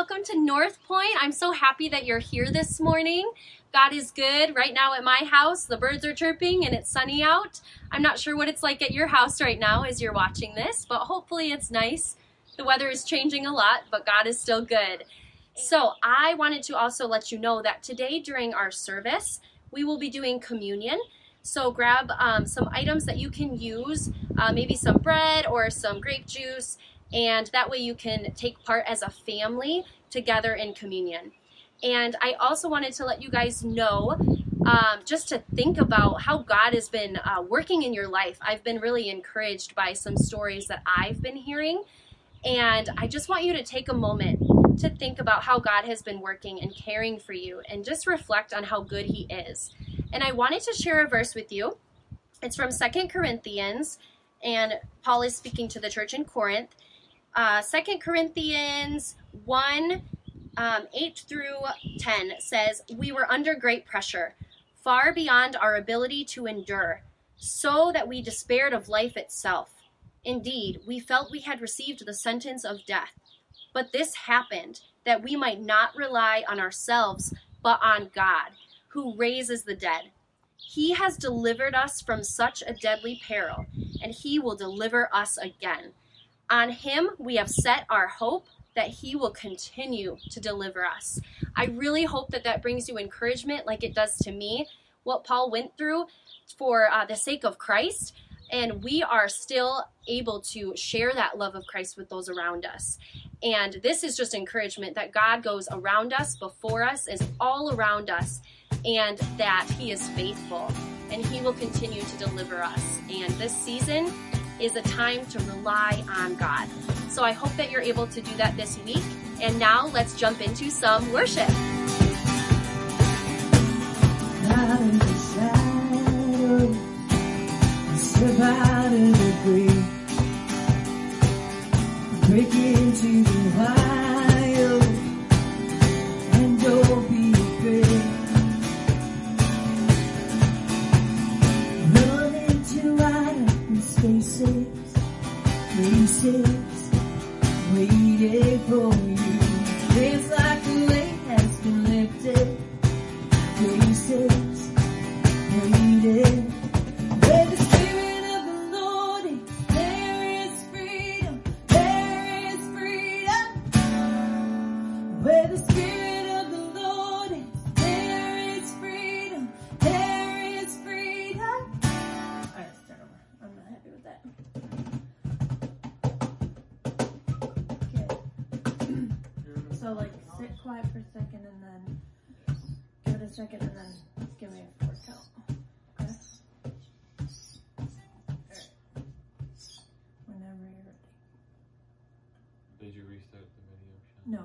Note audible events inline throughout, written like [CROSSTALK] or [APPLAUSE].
welcome to North Point. I'm so happy that you're here this morning. God is good. Right now at my house, the birds are chirping and it's sunny out. I'm not sure what it's like at your house right now as you're watching this, but hopefully it's nice. The weather is changing a lot, but God is still good. So, I wanted to also let you know that today during our service, we will be doing communion. So, grab um, some items that you can use, uh, maybe some bread or some grape juice, and that way you can take part as a family together in communion. And I also wanted to let you guys know um, just to think about how God has been uh, working in your life. I've been really encouraged by some stories that I've been hearing. And I just want you to take a moment to think about how God has been working and caring for you and just reflect on how good He is. And I wanted to share a verse with you. It's from Second Corinthians, and Paul is speaking to the church in Corinth. Uh, 2 Corinthians 1 um, 8 through 10 says, We were under great pressure, far beyond our ability to endure, so that we despaired of life itself. Indeed, we felt we had received the sentence of death. But this happened that we might not rely on ourselves, but on God, who raises the dead. He has delivered us from such a deadly peril, and He will deliver us again. On Him we have set our hope that He will continue to deliver us. I really hope that that brings you encouragement, like it does to me, what Paul went through for uh, the sake of Christ. And we are still able to share that love of Christ with those around us. And this is just encouragement that God goes around us, before us, is all around us, and that He is faithful and He will continue to deliver us. And this season is a time to rely on God. So I hope that you're able to do that this week. And now let's jump into some worship. Break into the wild, spaces, places waiting for you. For a second and then give it a second and then give me a four count. Okay? Alright. Whenever you're ready. Did you restart the video? Sean? No,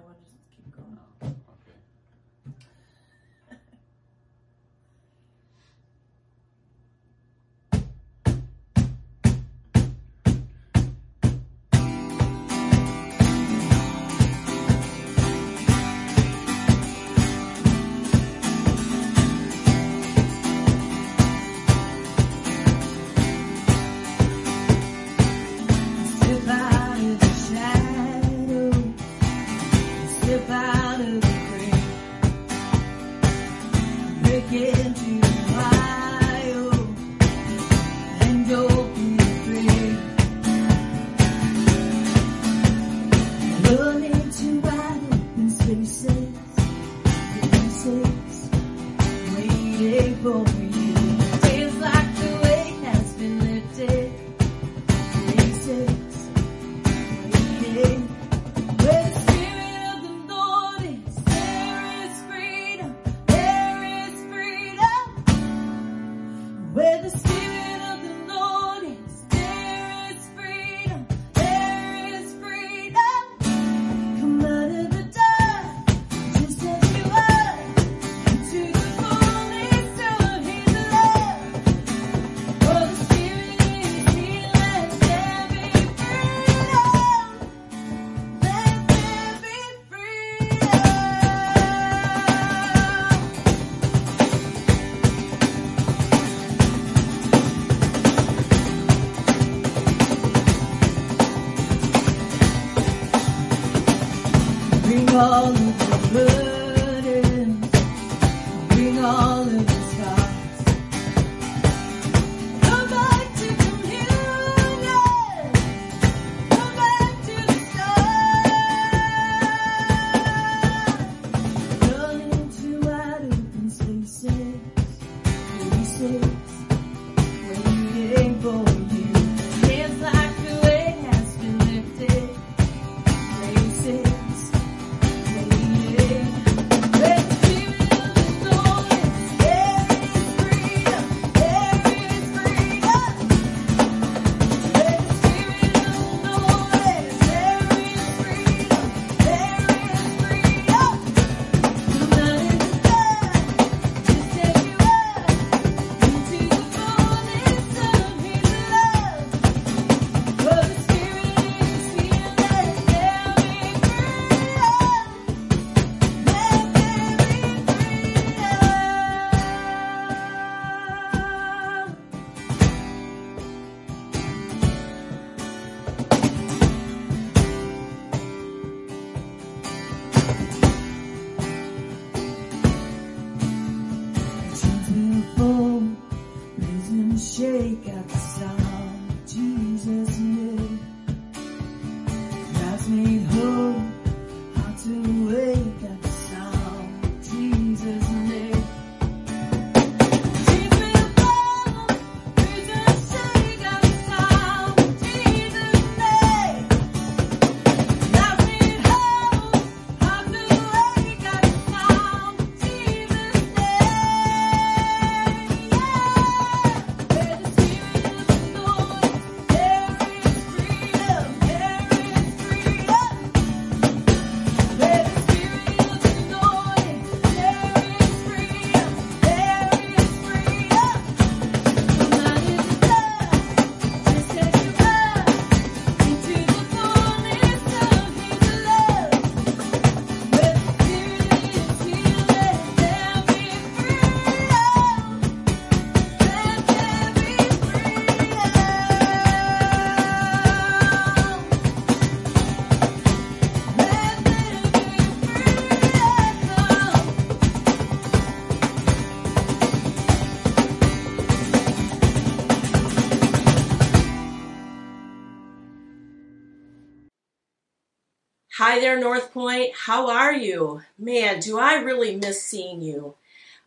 Hi there, North Point. How are you? Man, do I really miss seeing you.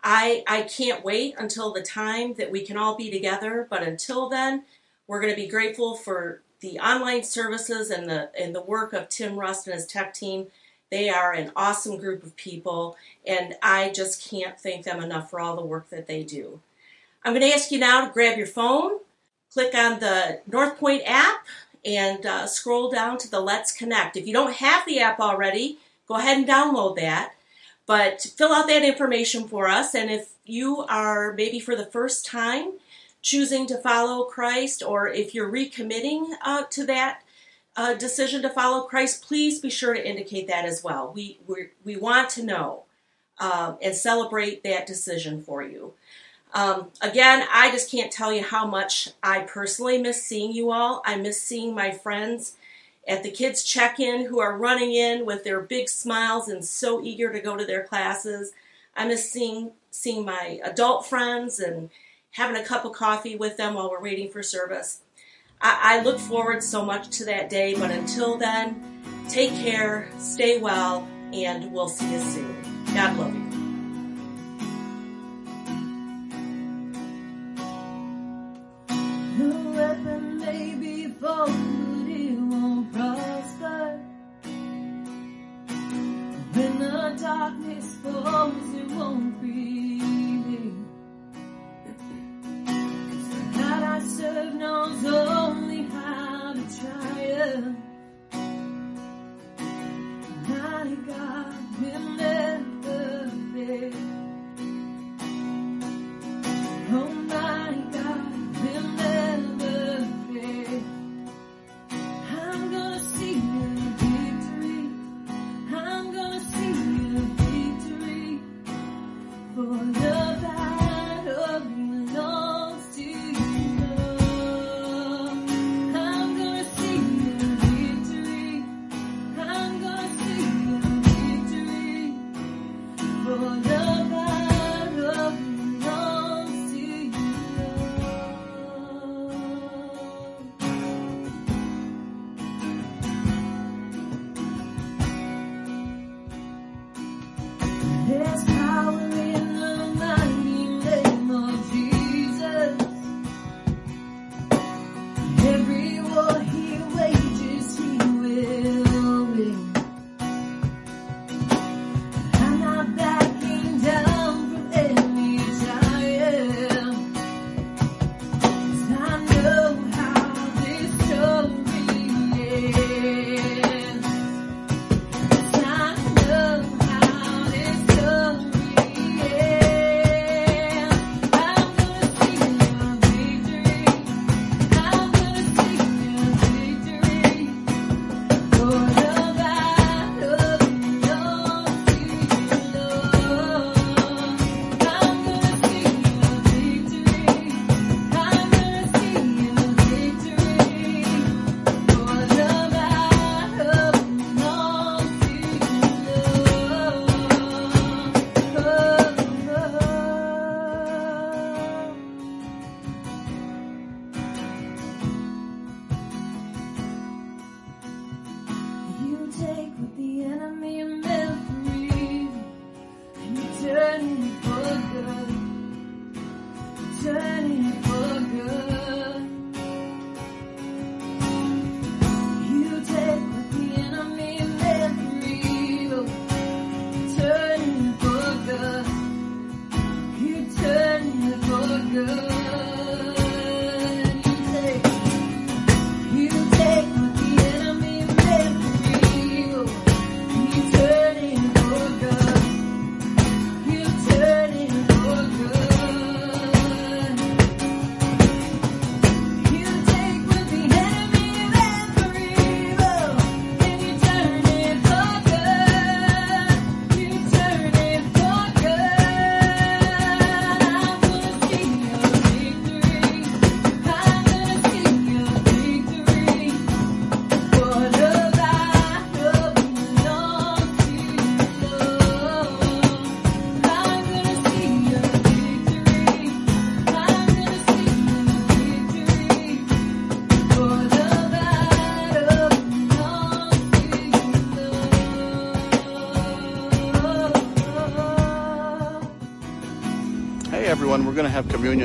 I I can't wait until the time that we can all be together, but until then, we're going to be grateful for the online services and the and the work of Tim Rust and his tech team. They are an awesome group of people, and I just can't thank them enough for all the work that they do. I'm going to ask you now to grab your phone, click on the North Point app, and uh, scroll down to the Let's Connect. If you don't have the app already, go ahead and download that. But fill out that information for us. And if you are maybe for the first time choosing to follow Christ, or if you're recommitting uh, to that uh, decision to follow Christ, please be sure to indicate that as well. We we want to know uh, and celebrate that decision for you. Um, again, I just can't tell you how much I personally miss seeing you all. I miss seeing my friends at the kids' check in who are running in with their big smiles and so eager to go to their classes. I miss seeing, seeing my adult friends and having a cup of coffee with them while we're waiting for service. I, I look forward so much to that day, but until then, take care, stay well, and we'll see you soon. God love you. Darkness falls, it won't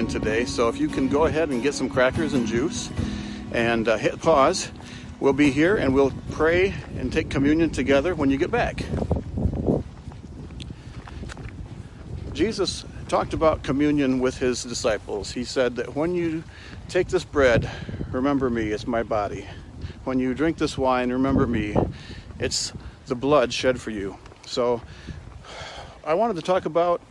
communion today, so if you can go ahead and get some crackers and juice and uh, hit pause, we'll be here and we'll pray and take communion together when you get back. Jesus talked about communion with his disciples. He said that when you take this bread, remember me, it's my body. When you drink this wine, remember me, it's the blood shed for you. So I wanted to talk about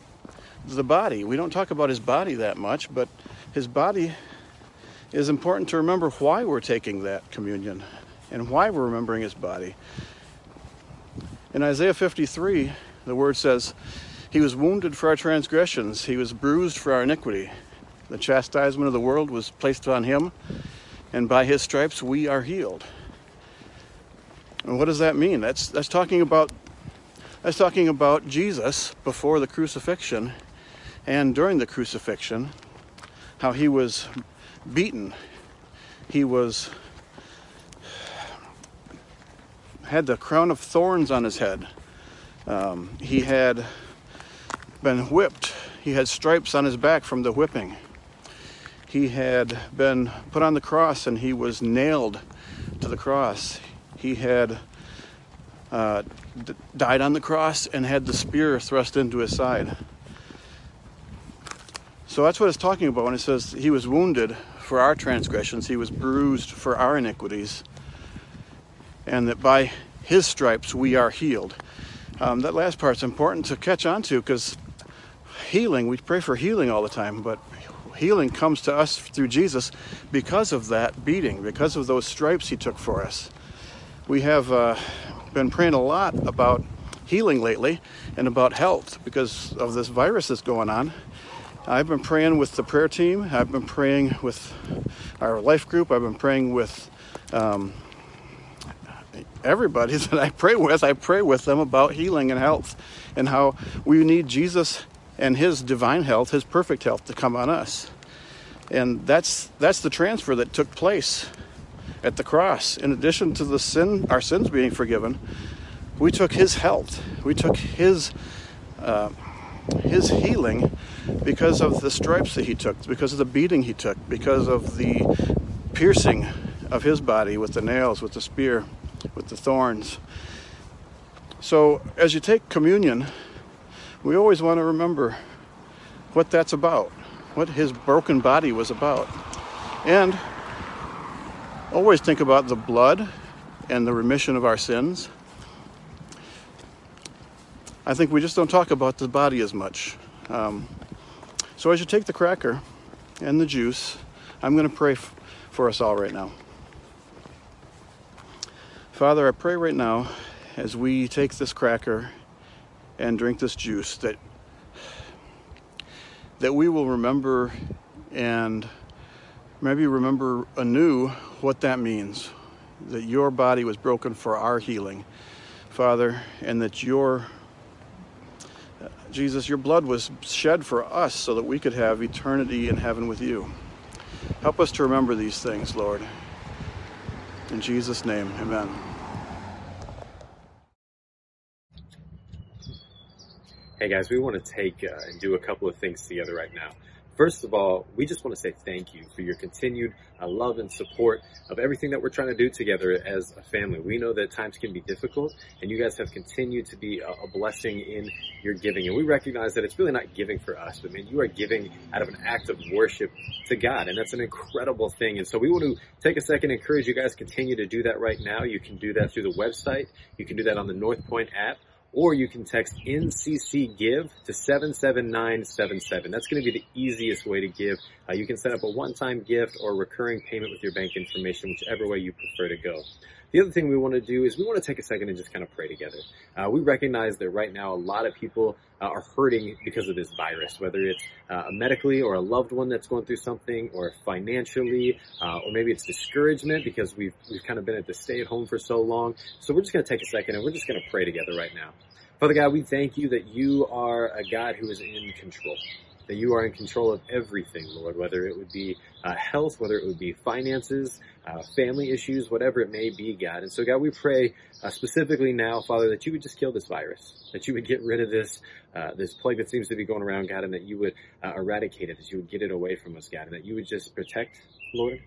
the body. We don't talk about his body that much, but his body is important to remember why we're taking that communion and why we're remembering his body. In Isaiah 53, the word says, He was wounded for our transgressions, He was bruised for our iniquity. The chastisement of the world was placed on Him, and by His stripes we are healed. And what does that mean? That's, that's talking about that's talking about Jesus before the crucifixion and during the crucifixion, how he was beaten. He was had the crown of thorns on his head. Um, he had been whipped. He had stripes on his back from the whipping. He had been put on the cross and he was nailed to the cross. He had uh, d- died on the cross and had the spear thrust into his side. So that's what it's talking about when it says he was wounded for our transgressions, he was bruised for our iniquities, and that by his stripes we are healed. Um, that last part's important to catch on to because healing, we pray for healing all the time, but healing comes to us through Jesus because of that beating, because of those stripes he took for us. We have uh, been praying a lot about healing lately and about health because of this virus that's going on. I've been praying with the prayer team. I've been praying with our life group. I've been praying with um, everybody [LAUGHS] that I pray with. I pray with them about healing and health and how we need Jesus and his divine health, his perfect health to come on us. And that's that's the transfer that took place at the cross. In addition to the sin, our sins being forgiven, we took his health. We took his uh, his healing because of the stripes that he took, because of the beating he took, because of the piercing of his body with the nails, with the spear, with the thorns. So as you take communion, we always want to remember what that's about, what his broken body was about. And always think about the blood and the remission of our sins. I think we just don't talk about the body as much. Um, so as you take the cracker and the juice, I'm going to pray f- for us all right now. Father, I pray right now as we take this cracker and drink this juice that that we will remember and maybe remember anew what that means that your body was broken for our healing father and that your Jesus, your blood was shed for us so that we could have eternity in heaven with you. Help us to remember these things, Lord. In Jesus' name, amen. Hey guys, we want to take uh, and do a couple of things together right now. First of all, we just want to say thank you for your continued uh, love and support of everything that we're trying to do together as a family. We know that times can be difficult and you guys have continued to be a, blessing in your giving. And we recognize that it's really not giving for us, but man, you are giving out of an act of worship to God. And that's an incredible thing. And so we want to take a second encourage you guys continue to do that right now. You can do that through the website. You can do that on the North Point app or you can text NCC Give to 77977. That's going to be the easiest way to give. Uh, you can set up a one-time gift or recurring payment with your bank information, whichever way you prefer to go. The other thing we want to do is we want to take a second and just kind of pray together. Uh, we recognize that right now a lot of people uh, are hurting because of this virus, whether it's uh, medically or a loved one that's going through something, or financially, uh, or maybe it's discouragement because we've we've kind of been at the stay at home for so long. So we're just going to take a second and we're just going to pray together right now. Father God, we thank you that you are a God who is in control that you are in control of everything, Lord, whether it would be uh, health, whether it would be finances, uh, family issues, whatever it may be, God. And so, God, we pray uh, specifically now, Father, that you would just kill this virus, that you would get rid of this uh, this plague that seems to be going around, God, and that you would uh, eradicate it, that you would get it away from us, God, and that you would just protect, Lord.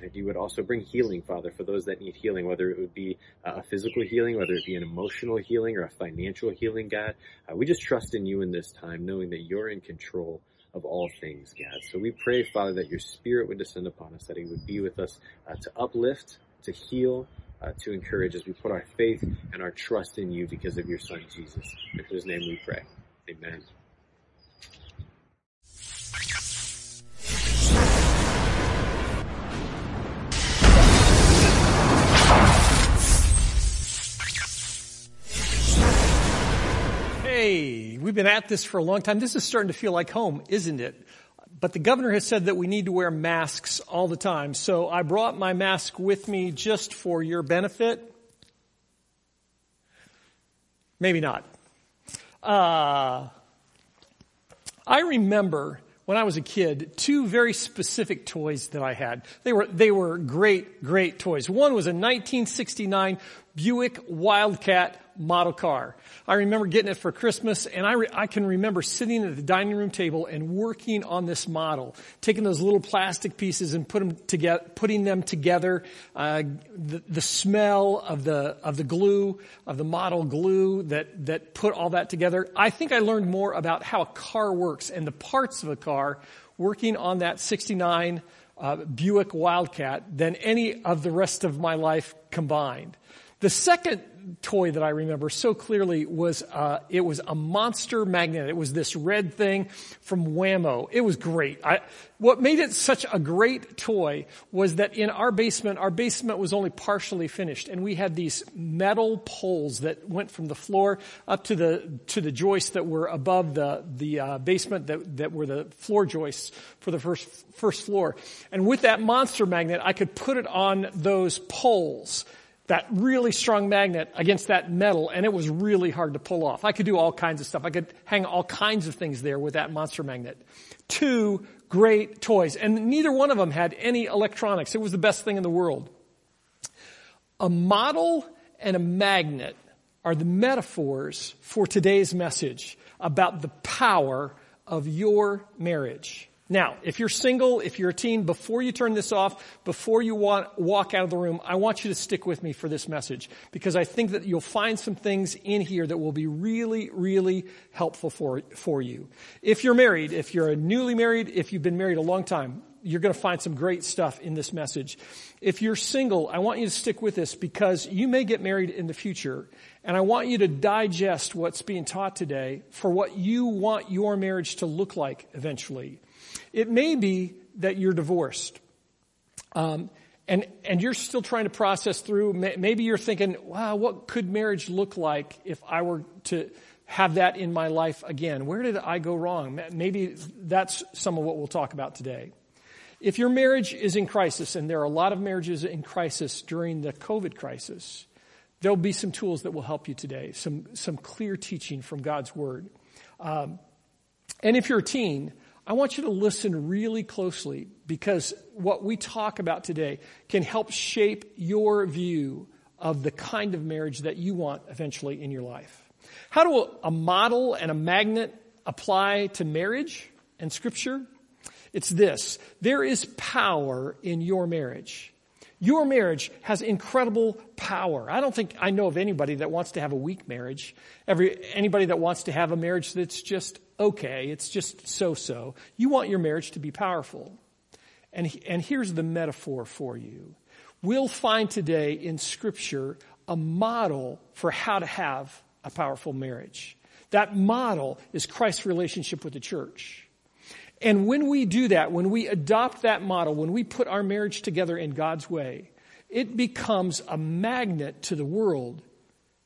That you would also bring healing, Father, for those that need healing, whether it would be uh, a physical healing, whether it be an emotional healing or a financial healing, God. Uh, we just trust in you in this time, knowing that you're in control of all things, God. So we pray, Father, that your Spirit would descend upon us, that He would be with us uh, to uplift, to heal, uh, to encourage as we put our faith and our trust in you because of your Son, Jesus. In whose name we pray. Amen. Been at this for a long time. This is starting to feel like home, isn't it? But the governor has said that we need to wear masks all the time. So I brought my mask with me just for your benefit. Maybe not. Uh, I remember when I was a kid, two very specific toys that I had. They were, they were great, great toys. One was a 1969 Buick Wildcat model car. I remember getting it for Christmas and I, re- I can remember sitting at the dining room table and working on this model, taking those little plastic pieces and put them together, putting them together, uh, the, the smell of the, of the glue, of the model glue that, that put all that together. I think I learned more about how a car works and the parts of a car working on that 69 uh, Buick Wildcat than any of the rest of my life combined. The second toy that I remember so clearly was uh, it was a monster magnet. It was this red thing from Wham-O. It was great. I, what made it such a great toy was that in our basement, our basement was only partially finished, and we had these metal poles that went from the floor up to the to the joists that were above the the uh, basement that that were the floor joists for the first first floor. And with that monster magnet, I could put it on those poles that really strong magnet against that metal and it was really hard to pull off. I could do all kinds of stuff. I could hang all kinds of things there with that monster magnet. Two great toys and neither one of them had any electronics. It was the best thing in the world. A model and a magnet are the metaphors for today's message about the power of your marriage. Now, if you're single, if you're a teen, before you turn this off, before you want, walk out of the room, I want you to stick with me for this message because I think that you'll find some things in here that will be really, really helpful for, for you. If you're married, if you're a newly married, if you've been married a long time, you're going to find some great stuff in this message. If you're single, I want you to stick with this because you may get married in the future and I want you to digest what's being taught today for what you want your marriage to look like eventually. It may be that you're divorced. Um, and, and you're still trying to process through, maybe you're thinking, wow, what could marriage look like if I were to have that in my life again? Where did I go wrong? Maybe that's some of what we'll talk about today. If your marriage is in crisis, and there are a lot of marriages in crisis during the COVID crisis, there'll be some tools that will help you today, some, some clear teaching from God's Word. Um, and if you're a teen, I want you to listen really closely because what we talk about today can help shape your view of the kind of marriage that you want eventually in your life. How do a model and a magnet apply to marriage and scripture? It's this. There is power in your marriage. Your marriage has incredible power. I don't think I know of anybody that wants to have a weak marriage. Every, anybody that wants to have a marriage that's just okay, it's just so-so. You want your marriage to be powerful. And, and here's the metaphor for you. We'll find today in scripture a model for how to have a powerful marriage. That model is Christ's relationship with the church. And when we do that, when we adopt that model, when we put our marriage together in God's way, it becomes a magnet to the world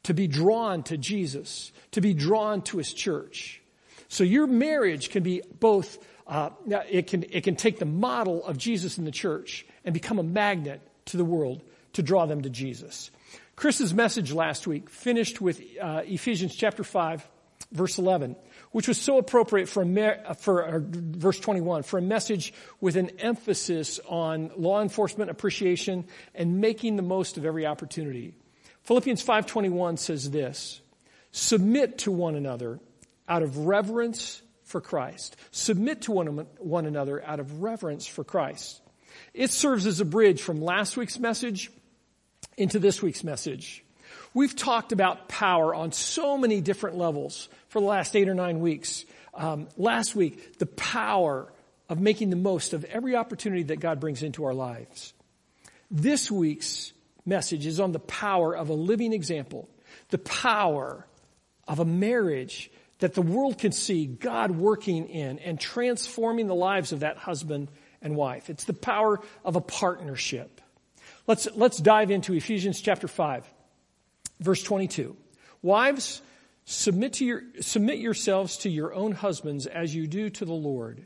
to be drawn to Jesus, to be drawn to his church. So your marriage can be both, uh, it, can, it can take the model of Jesus in the church and become a magnet to the world to draw them to Jesus. Chris's message last week finished with uh, Ephesians chapter 5, verse 11, which was so appropriate for, for uh, verse 21, for a message with an emphasis on law enforcement appreciation and making the most of every opportunity. Philippians 5:21 says this: Submit to one another out of reverence for Christ. Submit to one, one another out of reverence for Christ. It serves as a bridge from last week's message into this week's message. We've talked about power on so many different levels for the last eight or nine weeks. Um, last week, the power of making the most of every opportunity that God brings into our lives. This week's message is on the power of a living example, the power of a marriage that the world can see God working in and transforming the lives of that husband and wife. It's the power of a partnership. Let's, let's dive into Ephesians chapter 5, verse 22. Wives, submit, to your, submit yourselves to your own husbands as you do to the Lord.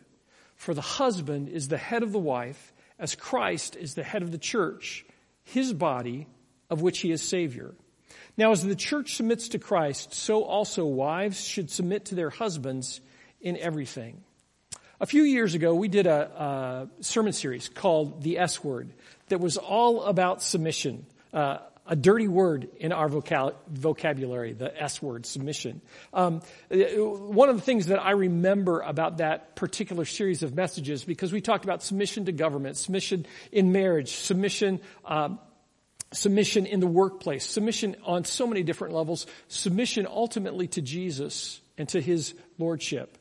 For the husband is the head of the wife, as Christ is the head of the church, his body, of which he is Savior. Now, as the church submits to Christ, so also wives should submit to their husbands in everything. A few years ago, we did a, a sermon series called The S Word that was all about submission. Uh, a dirty word in our vocal- vocabulary, the S word, submission. Um, one of the things that I remember about that particular series of messages, because we talked about submission to government, submission in marriage, submission, um, submission in the workplace, submission on so many different levels, submission ultimately to Jesus and to His lordship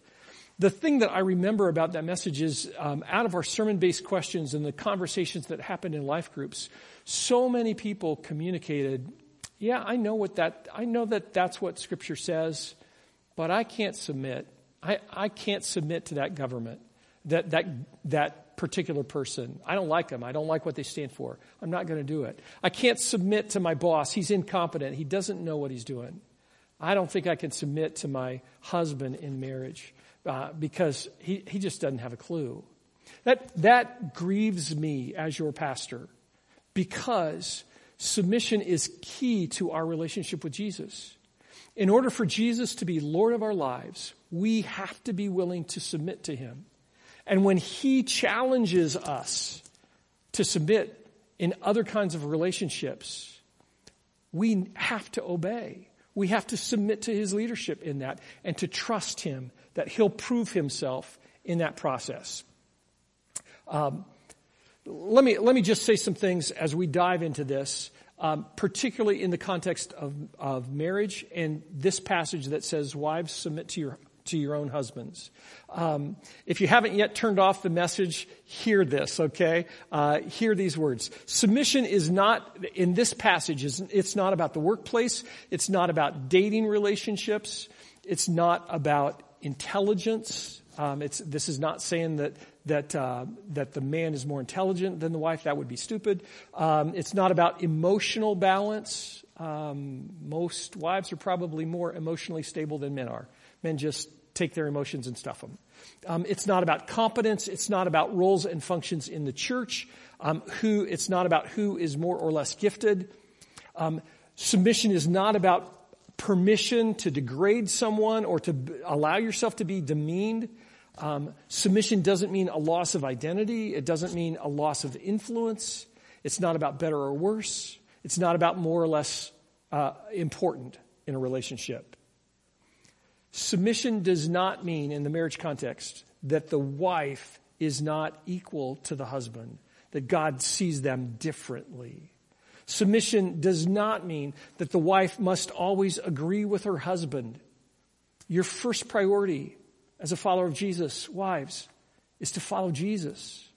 the thing that I remember about that message is um, out of our sermon based questions and the conversations that happened in life groups, so many people communicated, yeah, I know what that, I know that that's what scripture says, but I can't submit. I, I can't submit to that government, that, that, that particular person. I don't like them. I don't like what they stand for. I'm not going to do it. I can't submit to my boss. He's incompetent. He doesn't know what he's doing. I don't think I can submit to my husband in marriage uh, because he, he just doesn't have a clue. That, that grieves me as your pastor because submission is key to our relationship with Jesus. In order for Jesus to be Lord of our lives, we have to be willing to submit to Him. And when He challenges us to submit in other kinds of relationships, we have to obey. We have to submit to His leadership in that and to trust Him that he'll prove himself in that process. Um, let me let me just say some things as we dive into this, um, particularly in the context of of marriage and this passage that says, "Wives, submit to your to your own husbands." Um, if you haven't yet turned off the message, hear this. Okay, uh, hear these words. Submission is not in this passage. Is it's not about the workplace. It's not about dating relationships. It's not about intelligence. Um, this is not saying that that uh, that the man is more intelligent than the wife. That would be stupid. Um, it's not about emotional balance. Um, most wives are probably more emotionally stable than men are. Men just take their emotions and stuff them. Um, it's not about competence. It's not about roles and functions in the church. Um, who it's not about who is more or less gifted. Um, submission is not about permission to degrade someone or to allow yourself to be demeaned. Um, submission doesn't mean a loss of identity. It doesn't mean a loss of influence. It's not about better or worse. It's not about more or less uh, important in a relationship. Submission does not mean, in the marriage context, that the wife is not equal to the husband, that God sees them differently. Submission does not mean that the wife must always agree with her husband. Your first priority as a follower of Jesus, wives, is to follow Jesus.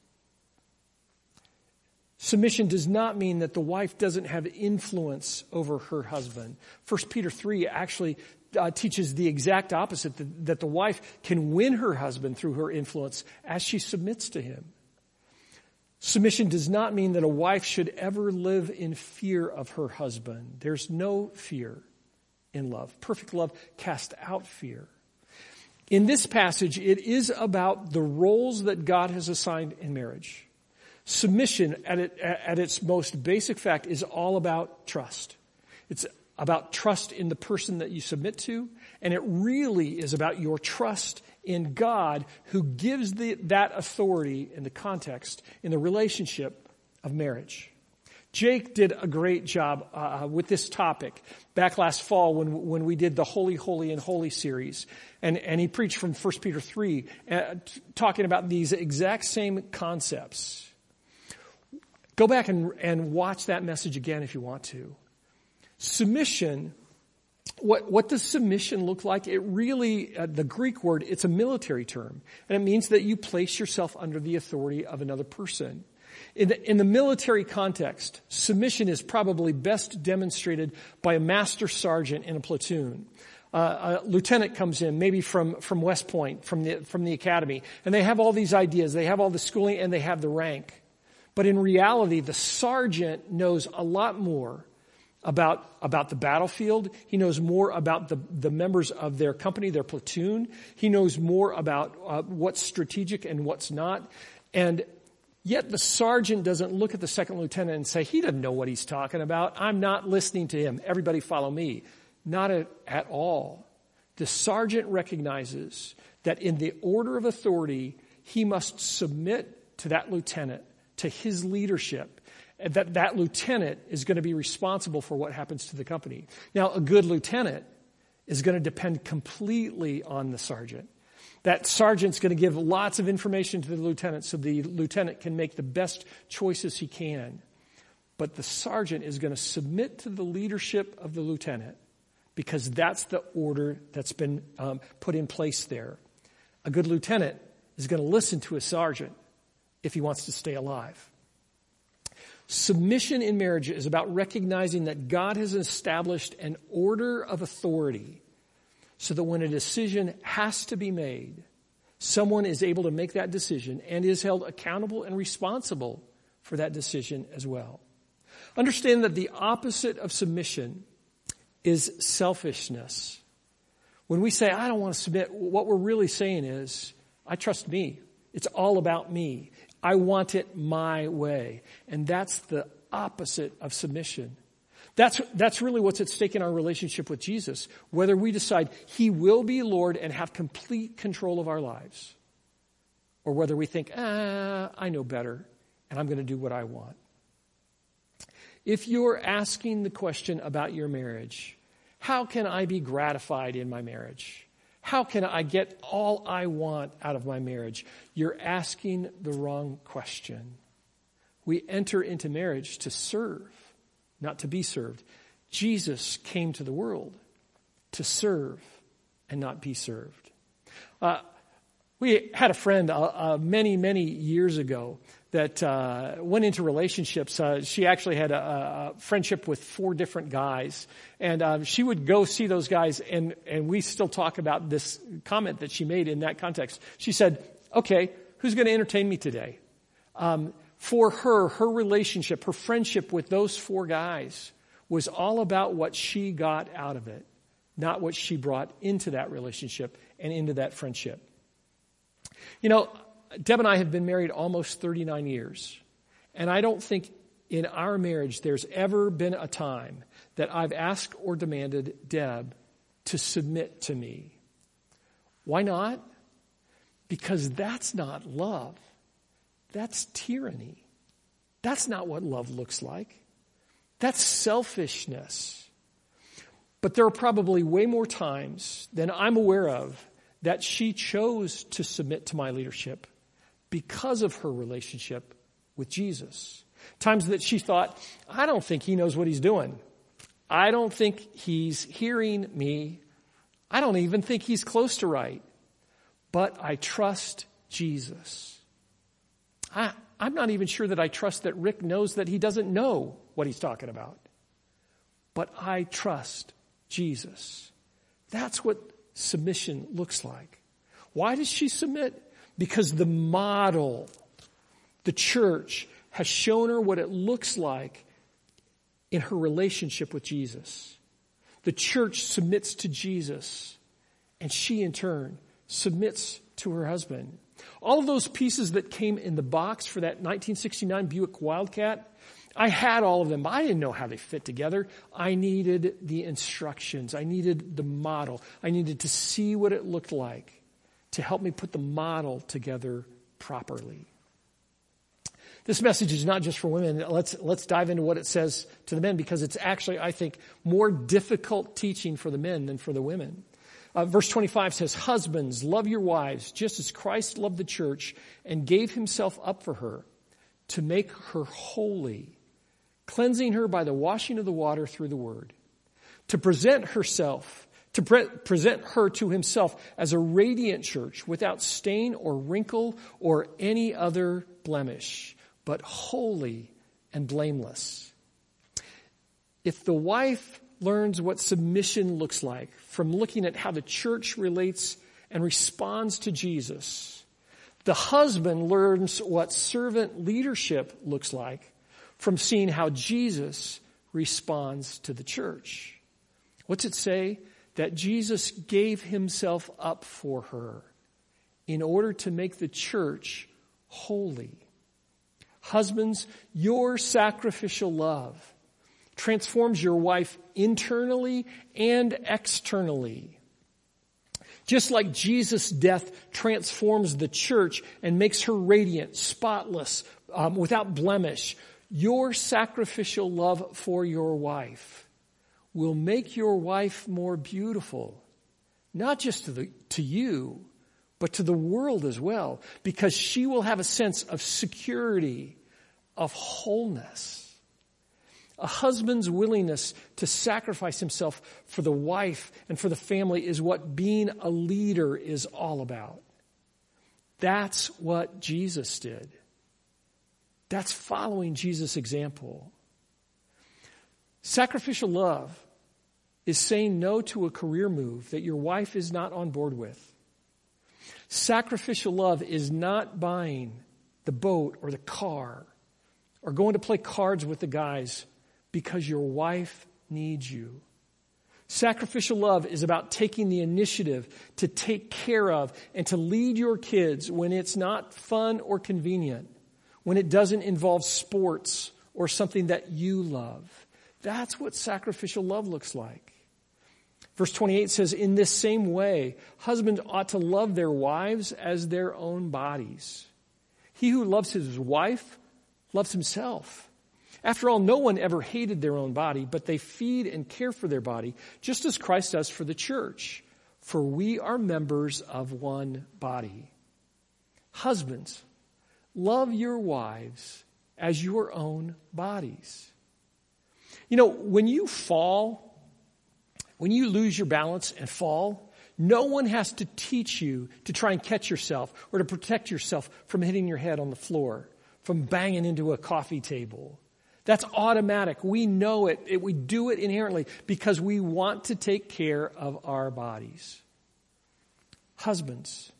Submission does not mean that the wife doesn't have influence over her husband. 1 Peter 3 actually uh, teaches the exact opposite that, that the wife can win her husband through her influence as she submits to him. Submission does not mean that a wife should ever live in fear of her husband. There's no fear in love. Perfect love casts out fear. In this passage, it is about the roles that God has assigned in marriage. Submission at, it, at its most basic fact is all about trust. It's about trust in the person that you submit to, and it really is about your trust in God who gives the, that authority in the context, in the relationship of marriage. Jake did a great job uh, uh with this topic back last fall when, when we did the Holy, Holy, and Holy series. And, and he preached from 1 Peter 3, uh, t- talking about these exact same concepts. Go back and, and watch that message again if you want to. Submission, what, what does submission look like? It really, uh, the Greek word, it's a military term. And it means that you place yourself under the authority of another person. In the, in the, military context, submission is probably best demonstrated by a master sergeant in a platoon. Uh, a lieutenant comes in, maybe from, from West Point, from the, from the academy, and they have all these ideas, they have all the schooling, and they have the rank. But in reality, the sergeant knows a lot more about, about the battlefield. He knows more about the, the members of their company, their platoon. He knows more about uh, what's strategic and what's not. And yet the sergeant doesn't look at the second lieutenant and say, he doesn't know what he's talking about. I'm not listening to him. Everybody follow me. Not at, at all. The sergeant recognizes that in the order of authority, he must submit to that lieutenant to his leadership. That that lieutenant is going to be responsible for what happens to the company. Now, a good lieutenant is going to depend completely on the sergeant. That sergeant's going to give lots of information to the lieutenant so the lieutenant can make the best choices he can. But the sergeant is going to submit to the leadership of the lieutenant because that's the order that's been um, put in place there. A good lieutenant is going to listen to a sergeant if he wants to stay alive. Submission in marriage is about recognizing that God has established an order of authority so that when a decision has to be made, someone is able to make that decision and is held accountable and responsible for that decision as well. Understand that the opposite of submission is selfishness. When we say, I don't want to submit, what we're really saying is, I trust me. It's all about me. I want it my way. And that's the opposite of submission. That's, that's really what's at stake in our relationship with Jesus. Whether we decide He will be Lord and have complete control of our lives, or whether we think, ah, I know better, and I'm going to do what I want. If you're asking the question about your marriage, how can I be gratified in my marriage? How can I get all I want out of my marriage? You're asking the wrong question. We enter into marriage to serve, not to be served. Jesus came to the world to serve and not be served. Uh, we had a friend uh, uh, many, many years ago that uh, went into relationships. Uh, she actually had a, a, friendship with four different guys, and uh, she would go see those guys, and and we still talk about this comment that she made in that context. She said, "Okay, who's going to entertain me today?" Um, for her, her relationship, her friendship with those four guys was all about what she got out of it, not what she brought into that relationship and into that friendship. You know, Deb and I have been married almost 39 years. And I don't think in our marriage there's ever been a time that I've asked or demanded Deb to submit to me. Why not? Because that's not love. That's tyranny. That's not what love looks like. That's selfishness. But there are probably way more times than I'm aware of that she chose to submit to my leadership because of her relationship with Jesus. Times that she thought, I don't think he knows what he's doing. I don't think he's hearing me. I don't even think he's close to right. But I trust Jesus. I, I'm not even sure that I trust that Rick knows that he doesn't know what he's talking about. But I trust Jesus. That's what submission looks like. Why does she submit? Because the model, the church, has shown her what it looks like in her relationship with Jesus. The church submits to Jesus, and she in turn submits to her husband. All of those pieces that came in the box for that 1969 Buick Wildcat, I had all of them, but I didn't know how they fit together. I needed the instructions. I needed the model. I needed to see what it looked like to help me put the model together properly. This message is not just for women. Let's, let's dive into what it says to the men because it's actually, I think, more difficult teaching for the men than for the women. Uh, verse 25 says, Husbands, love your wives just as Christ loved the church and gave himself up for her to make her holy, cleansing her by the washing of the water through the word, to present herself, to pre- present her to himself as a radiant church without stain or wrinkle or any other blemish but holy and blameless. If the wife learns what submission looks like from looking at how the church relates and responds to Jesus, the husband learns what servant leadership looks like from seeing how Jesus responds to the church. What's it say? That Jesus gave himself up for her in order to make the church holy. Husbands, your sacrificial love transforms your wife internally and externally. Just like Jesus' death transforms the church and makes her radiant, spotless, um, without blemish, your sacrificial love for your wife will make your wife more beautiful, not just to, the, to you, but to the world as well, because she will have a sense of security, of wholeness. A husband's willingness to sacrifice himself for the wife and for the family is what being a leader is all about. That's what Jesus did. That's following Jesus' example. Sacrificial love is saying no to a career move that your wife is not on board with. Sacrificial love is not buying the boat or the car or going to play cards with the guys because your wife needs you. Sacrificial love is about taking the initiative to take care of and to lead your kids when it's not fun or convenient, when it doesn't involve sports or something that you love. That's what sacrificial love looks like. Verse 28 says, In this same way, husbands ought to love their wives as their own bodies. He who loves his wife loves himself. After all, no one ever hated their own body, but they feed and care for their body, just as Christ does for the church. For we are members of one body. Husbands, love your wives as your own bodies. You know, when you fall, when you lose your balance and fall, no one has to teach you to try and catch yourself or to protect yourself from hitting your head on the floor, from banging into a coffee table. That's automatic. We know it. it. We do it inherently because we want to take care of our bodies. Husbands,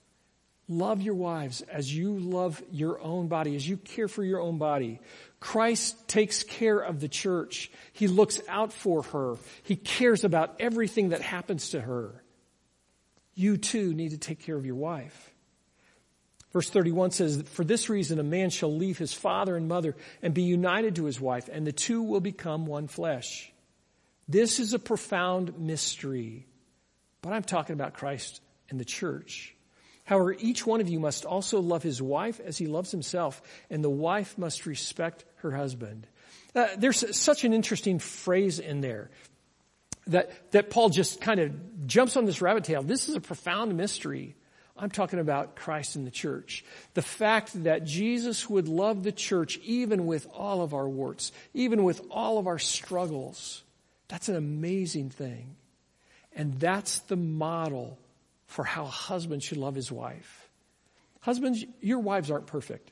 love your wives as you love your own body, as you care for your own body. Christ takes care of the church. He looks out for her. He cares about everything that happens to her. You too need to take care of your wife. Verse 31 says, For this reason a man shall leave his father and mother and be united to his wife, and the two will become one flesh. This is a profound mystery, but I'm talking about Christ and the church. However, each one of you must also love his wife as he loves himself, and the wife must respect her husband. Uh, there's such an interesting phrase in there. that, that Paul just kind of jumps on this rabbit tail. This is a profound mystery. I'm talking about Christ and the church. The fact that Jesus would love the church even with all of our warts, even with all of our struggles. That's an amazing thing. And that's the model for how a husband should love his wife. Husbands, your wives aren't perfect.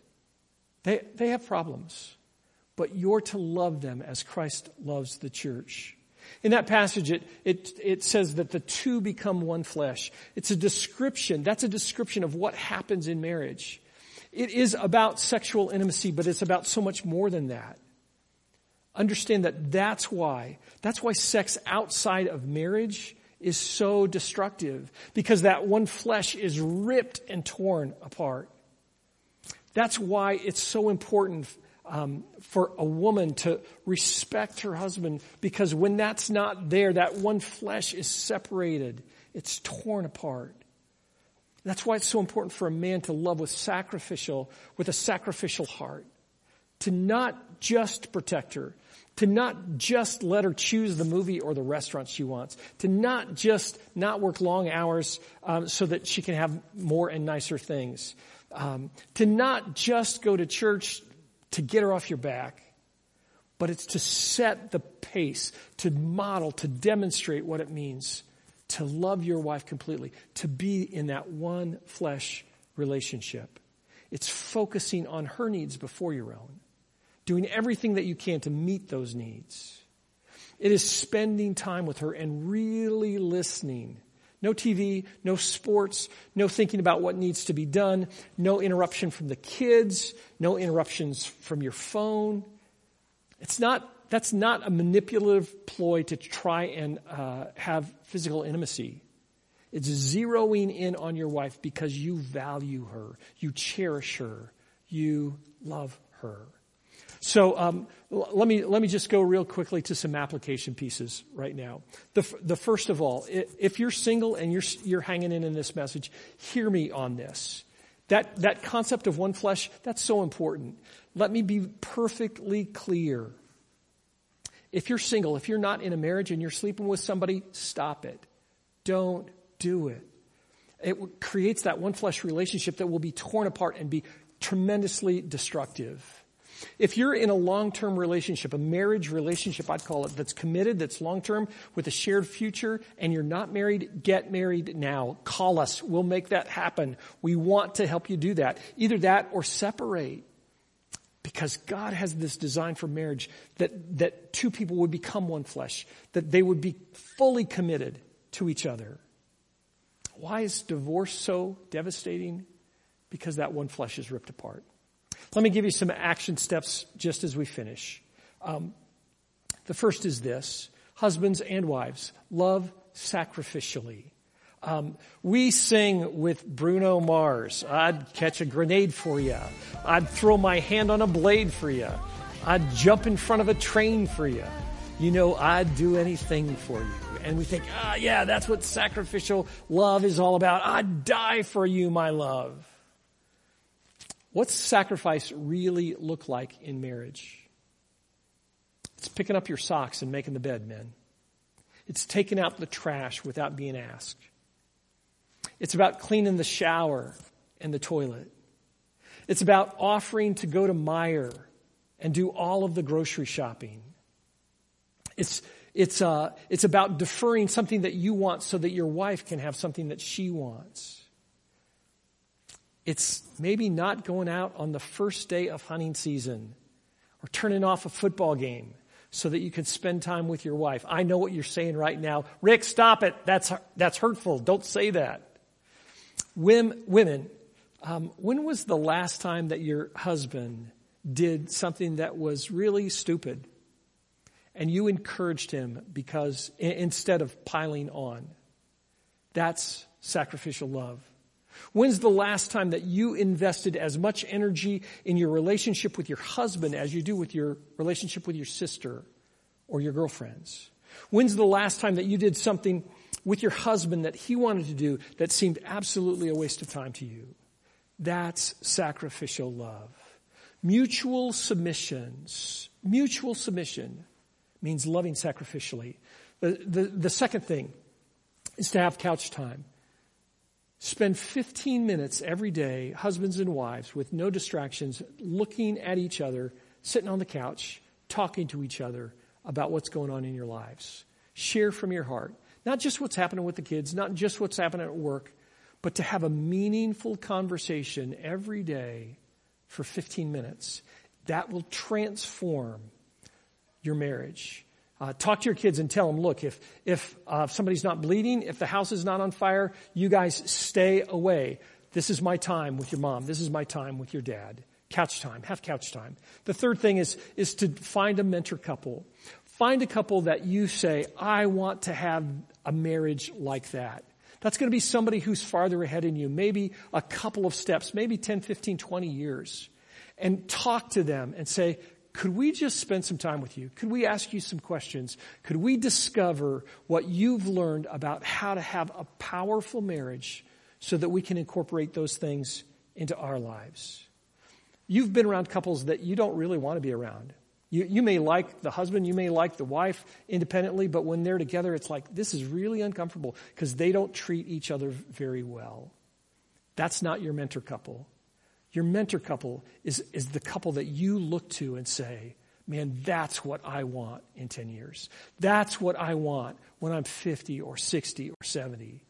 They, they have problems, but you're to love them as Christ loves the church. In that passage, it, it, it says that the two become one flesh. It's a description. That's a description of what happens in marriage. It is about sexual intimacy, but it's about so much more than that. Understand that that's why, that's why sex outside of marriage is so destructive. Because that one flesh is ripped and torn apart. That's why it's so important um, for a woman to respect her husband because when that's not there, that one flesh is separated. It's torn apart. That's why it's so important for a man to love with sacrificial, with a sacrificial heart. To not just protect her. To not just let her choose the movie or the restaurant she wants. To not just not work long hours um, so that she can have more and nicer things. Um, to not just go to church to get her off your back, but it's to set the pace, to model, to demonstrate what it means to love your wife completely, to be in that one flesh relationship. It's focusing on her needs before your own, doing everything that you can to meet those needs. It is spending time with her and really listening no TV, no sports, no thinking about what needs to be done, no interruption from the kids, no interruptions from your phone. It's not, that's not a manipulative ploy to try and uh, have physical intimacy. It's zeroing in on your wife because you value her, you cherish her, you love her. So um, let me let me just go real quickly to some application pieces right now. The the first of all, if you're single and you're you're hanging in in this message, hear me on this. That that concept of one flesh that's so important. Let me be perfectly clear. If you're single, if you're not in a marriage and you're sleeping with somebody, stop it. Don't do it. It creates that one flesh relationship that will be torn apart and be tremendously destructive. If you're in a long-term relationship, a marriage relationship, I'd call it, that's committed, that's long-term, with a shared future, and you're not married, get married now. Call us. We'll make that happen. We want to help you do that. Either that or separate. Because God has this design for marriage that, that two people would become one flesh, that they would be fully committed to each other. Why is divorce so devastating? Because that one flesh is ripped apart. Let me give you some action steps just as we finish. Um, the first is this husbands and wives, love sacrificially. Um, we sing with Bruno Mars. I'd catch a grenade for you. I'd throw my hand on a blade for you. I'd jump in front of a train for you. You know, I'd do anything for you. And we think, ah, yeah, that's what sacrificial love is all about. I'd die for you, my love. What's sacrifice really look like in marriage? It's picking up your socks and making the bed, men. It's taking out the trash without being asked. It's about cleaning the shower and the toilet. It's about offering to go to Meijer and do all of the grocery shopping. It's, it's, uh, it's about deferring something that you want so that your wife can have something that she wants. It's maybe not going out on the first day of hunting season or turning off a football game so that you can spend time with your wife. I know what you're saying right now. Rick, stop it. That's, that's hurtful. Don't say that. Women, um, when was the last time that your husband did something that was really stupid and you encouraged him because instead of piling on? That's sacrificial love. When's the last time that you invested as much energy in your relationship with your husband as you do with your relationship with your sister or your girlfriends? When's the last time that you did something with your husband that he wanted to do that seemed absolutely a waste of time to you? That's sacrificial love. Mutual submissions, mutual submission means loving sacrificially. The, the, the second thing is to have couch time. Spend 15 minutes every day, husbands and wives, with no distractions, looking at each other, sitting on the couch, talking to each other about what's going on in your lives. Share from your heart. Not just what's happening with the kids, not just what's happening at work, but to have a meaningful conversation every day for 15 minutes. That will transform your marriage. Uh, talk to your kids and tell them, look, if, if uh, somebody's not bleeding, if the house is not on fire, you guys stay away. This is my time with your mom. This is my time with your dad. Couch time. Have couch time. The third thing is, is to find a mentor couple. Find a couple that you say, I want to have a marriage like that. That's going to be somebody who's farther ahead in you, maybe a couple of steps, maybe 10, 15, 20 years. And talk to them and say, could we just spend some time with you? Could we ask you some questions? Could we discover what you've learned about how to have a powerful marriage so that we can incorporate those things into our lives? You've been around couples that you don't really want to be around. You, you may like the husband, you may like the wife independently, but when they're together, it's like, this is really uncomfortable because they don't treat each other very well. That's not your mentor couple. Your mentor couple is, is the couple that you look to and say, man, that's what I want in 10 years. That's what I want when I'm 50 or 60 or 70.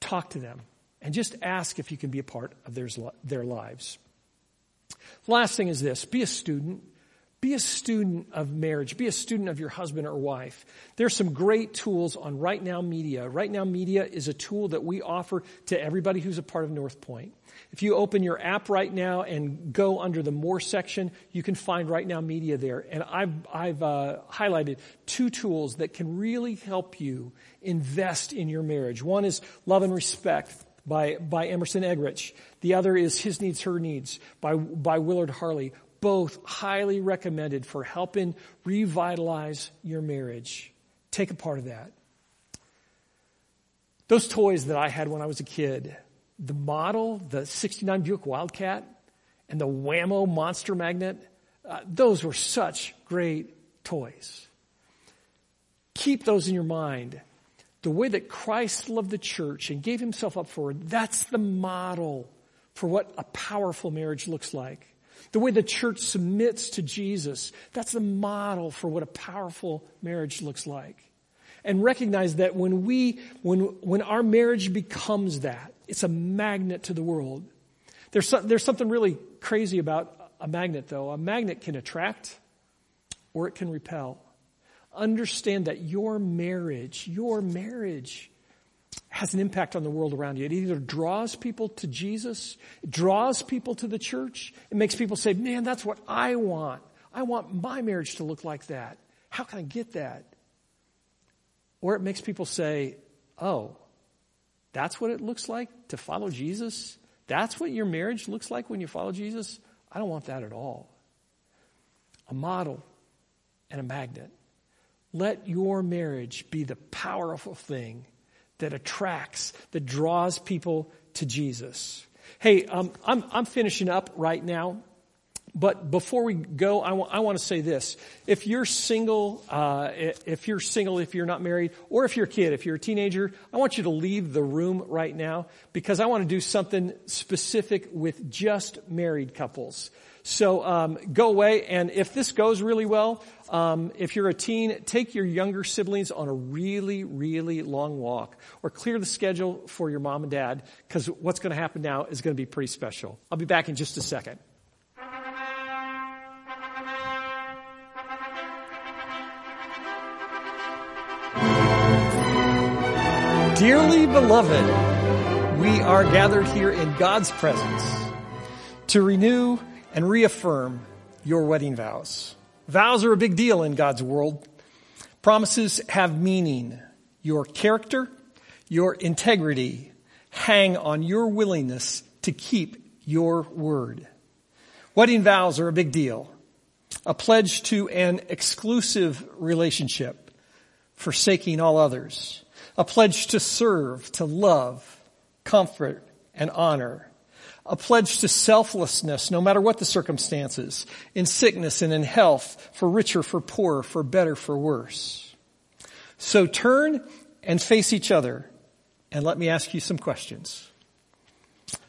Talk to them and just ask if you can be a part of their, their lives. Last thing is this be a student. Be a student of marriage. Be a student of your husband or wife. There's some great tools on Right Now Media. Right Now Media is a tool that we offer to everybody who's a part of North Point. If you open your app right now and go under the More section, you can find Right Now Media there. And I've, I've uh, highlighted two tools that can really help you invest in your marriage. One is Love and Respect by, by Emerson Eggerichs. The other is His Needs, Her Needs by, by Willard Harley. Both highly recommended for helping revitalize your marriage. Take a part of that. Those toys that I had when I was a kid, the model, the 69 Buick Wildcat, and the Wham-O Monster Magnet, uh, those were such great toys. Keep those in your mind. The way that Christ loved the church and gave himself up for it, that's the model for what a powerful marriage looks like. The way the church submits to Jesus, that's the model for what a powerful marriage looks like. And recognize that when we, when, when our marriage becomes that, it's a magnet to the world. There's, there's something really crazy about a magnet, though. A magnet can attract or it can repel. Understand that your marriage, your marriage, has an impact on the world around you. It either draws people to Jesus, it draws people to the church, it makes people say, Man, that's what I want. I want my marriage to look like that. How can I get that? Or it makes people say, Oh, that's what it looks like to follow Jesus? That's what your marriage looks like when you follow Jesus? I don't want that at all. A model and a magnet. Let your marriage be the powerful thing that attracts, that draws people to Jesus. Hey, um, I'm, I'm finishing up right now. But before we go, I, w- I want to say this. If you're single, uh, if you're single, if you're not married, or if you're a kid, if you're a teenager, I want you to leave the room right now because I want to do something specific with just married couples. So um, go away, and if this goes really well, um, if you're a teen, take your younger siblings on a really, really long walk, or clear the schedule for your mom and dad because what's going to happen now is going to be pretty special. I'll be back in just a second. Dearly beloved, we are gathered here in God's presence to renew and reaffirm your wedding vows. Vows are a big deal in God's world. Promises have meaning. Your character, your integrity hang on your willingness to keep your word. Wedding vows are a big deal. A pledge to an exclusive relationship, forsaking all others a pledge to serve, to love, comfort, and honor. A pledge to selflessness, no matter what the circumstances, in sickness and in health, for richer, for poorer, for better, for worse. So turn and face each other and let me ask you some questions.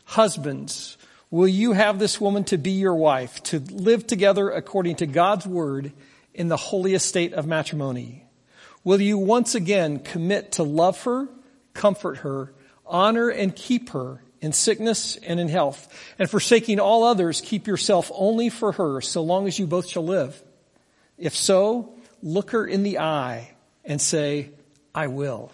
Husbands, will you have this woman to be your wife, to live together according to God's word in the holy estate of matrimony? Will you once again commit to love her, comfort her, honor and keep her in sickness and in health, and forsaking all others, keep yourself only for her so long as you both shall live? If so, look her in the eye and say, I will.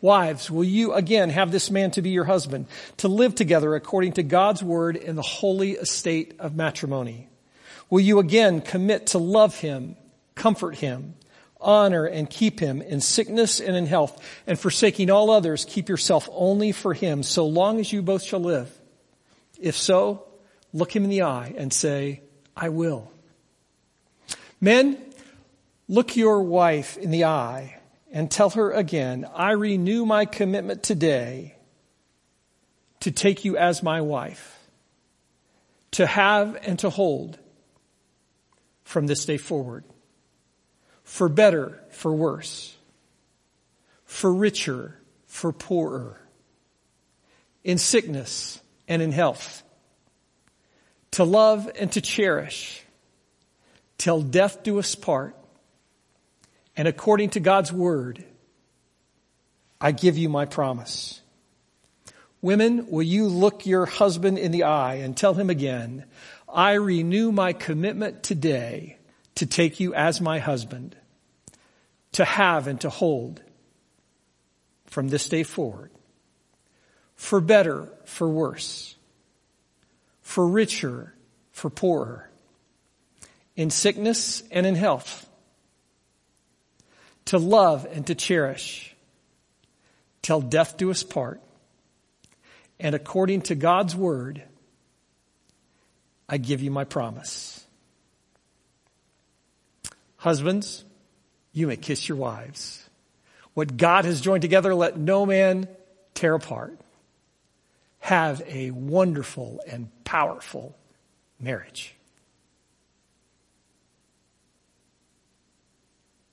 Wives, will you again have this man to be your husband, to live together according to God's word in the holy estate of matrimony? Will you again commit to love him, comfort him, honor and keep him in sickness and in health, and forsaking all others, keep yourself only for him, so long as you both shall live? If so, look him in the eye and say, I will. Men, look your wife in the eye and tell her again, I renew my commitment today to take you as my wife, to have and to hold from this day forward, for better, for worse, for richer, for poorer, in sickness and in health, to love and to cherish, till death do us part. And according to God's word, I give you my promise. Women, will you look your husband in the eye and tell him again, I renew my commitment today to take you as my husband, to have and to hold from this day forward, for better, for worse, for richer, for poorer, in sickness and in health, to love and to cherish, till death do us part. And according to God's word, I give you my promise. Husbands, you may kiss your wives. What God has joined together, let no man tear apart. Have a wonderful and powerful marriage.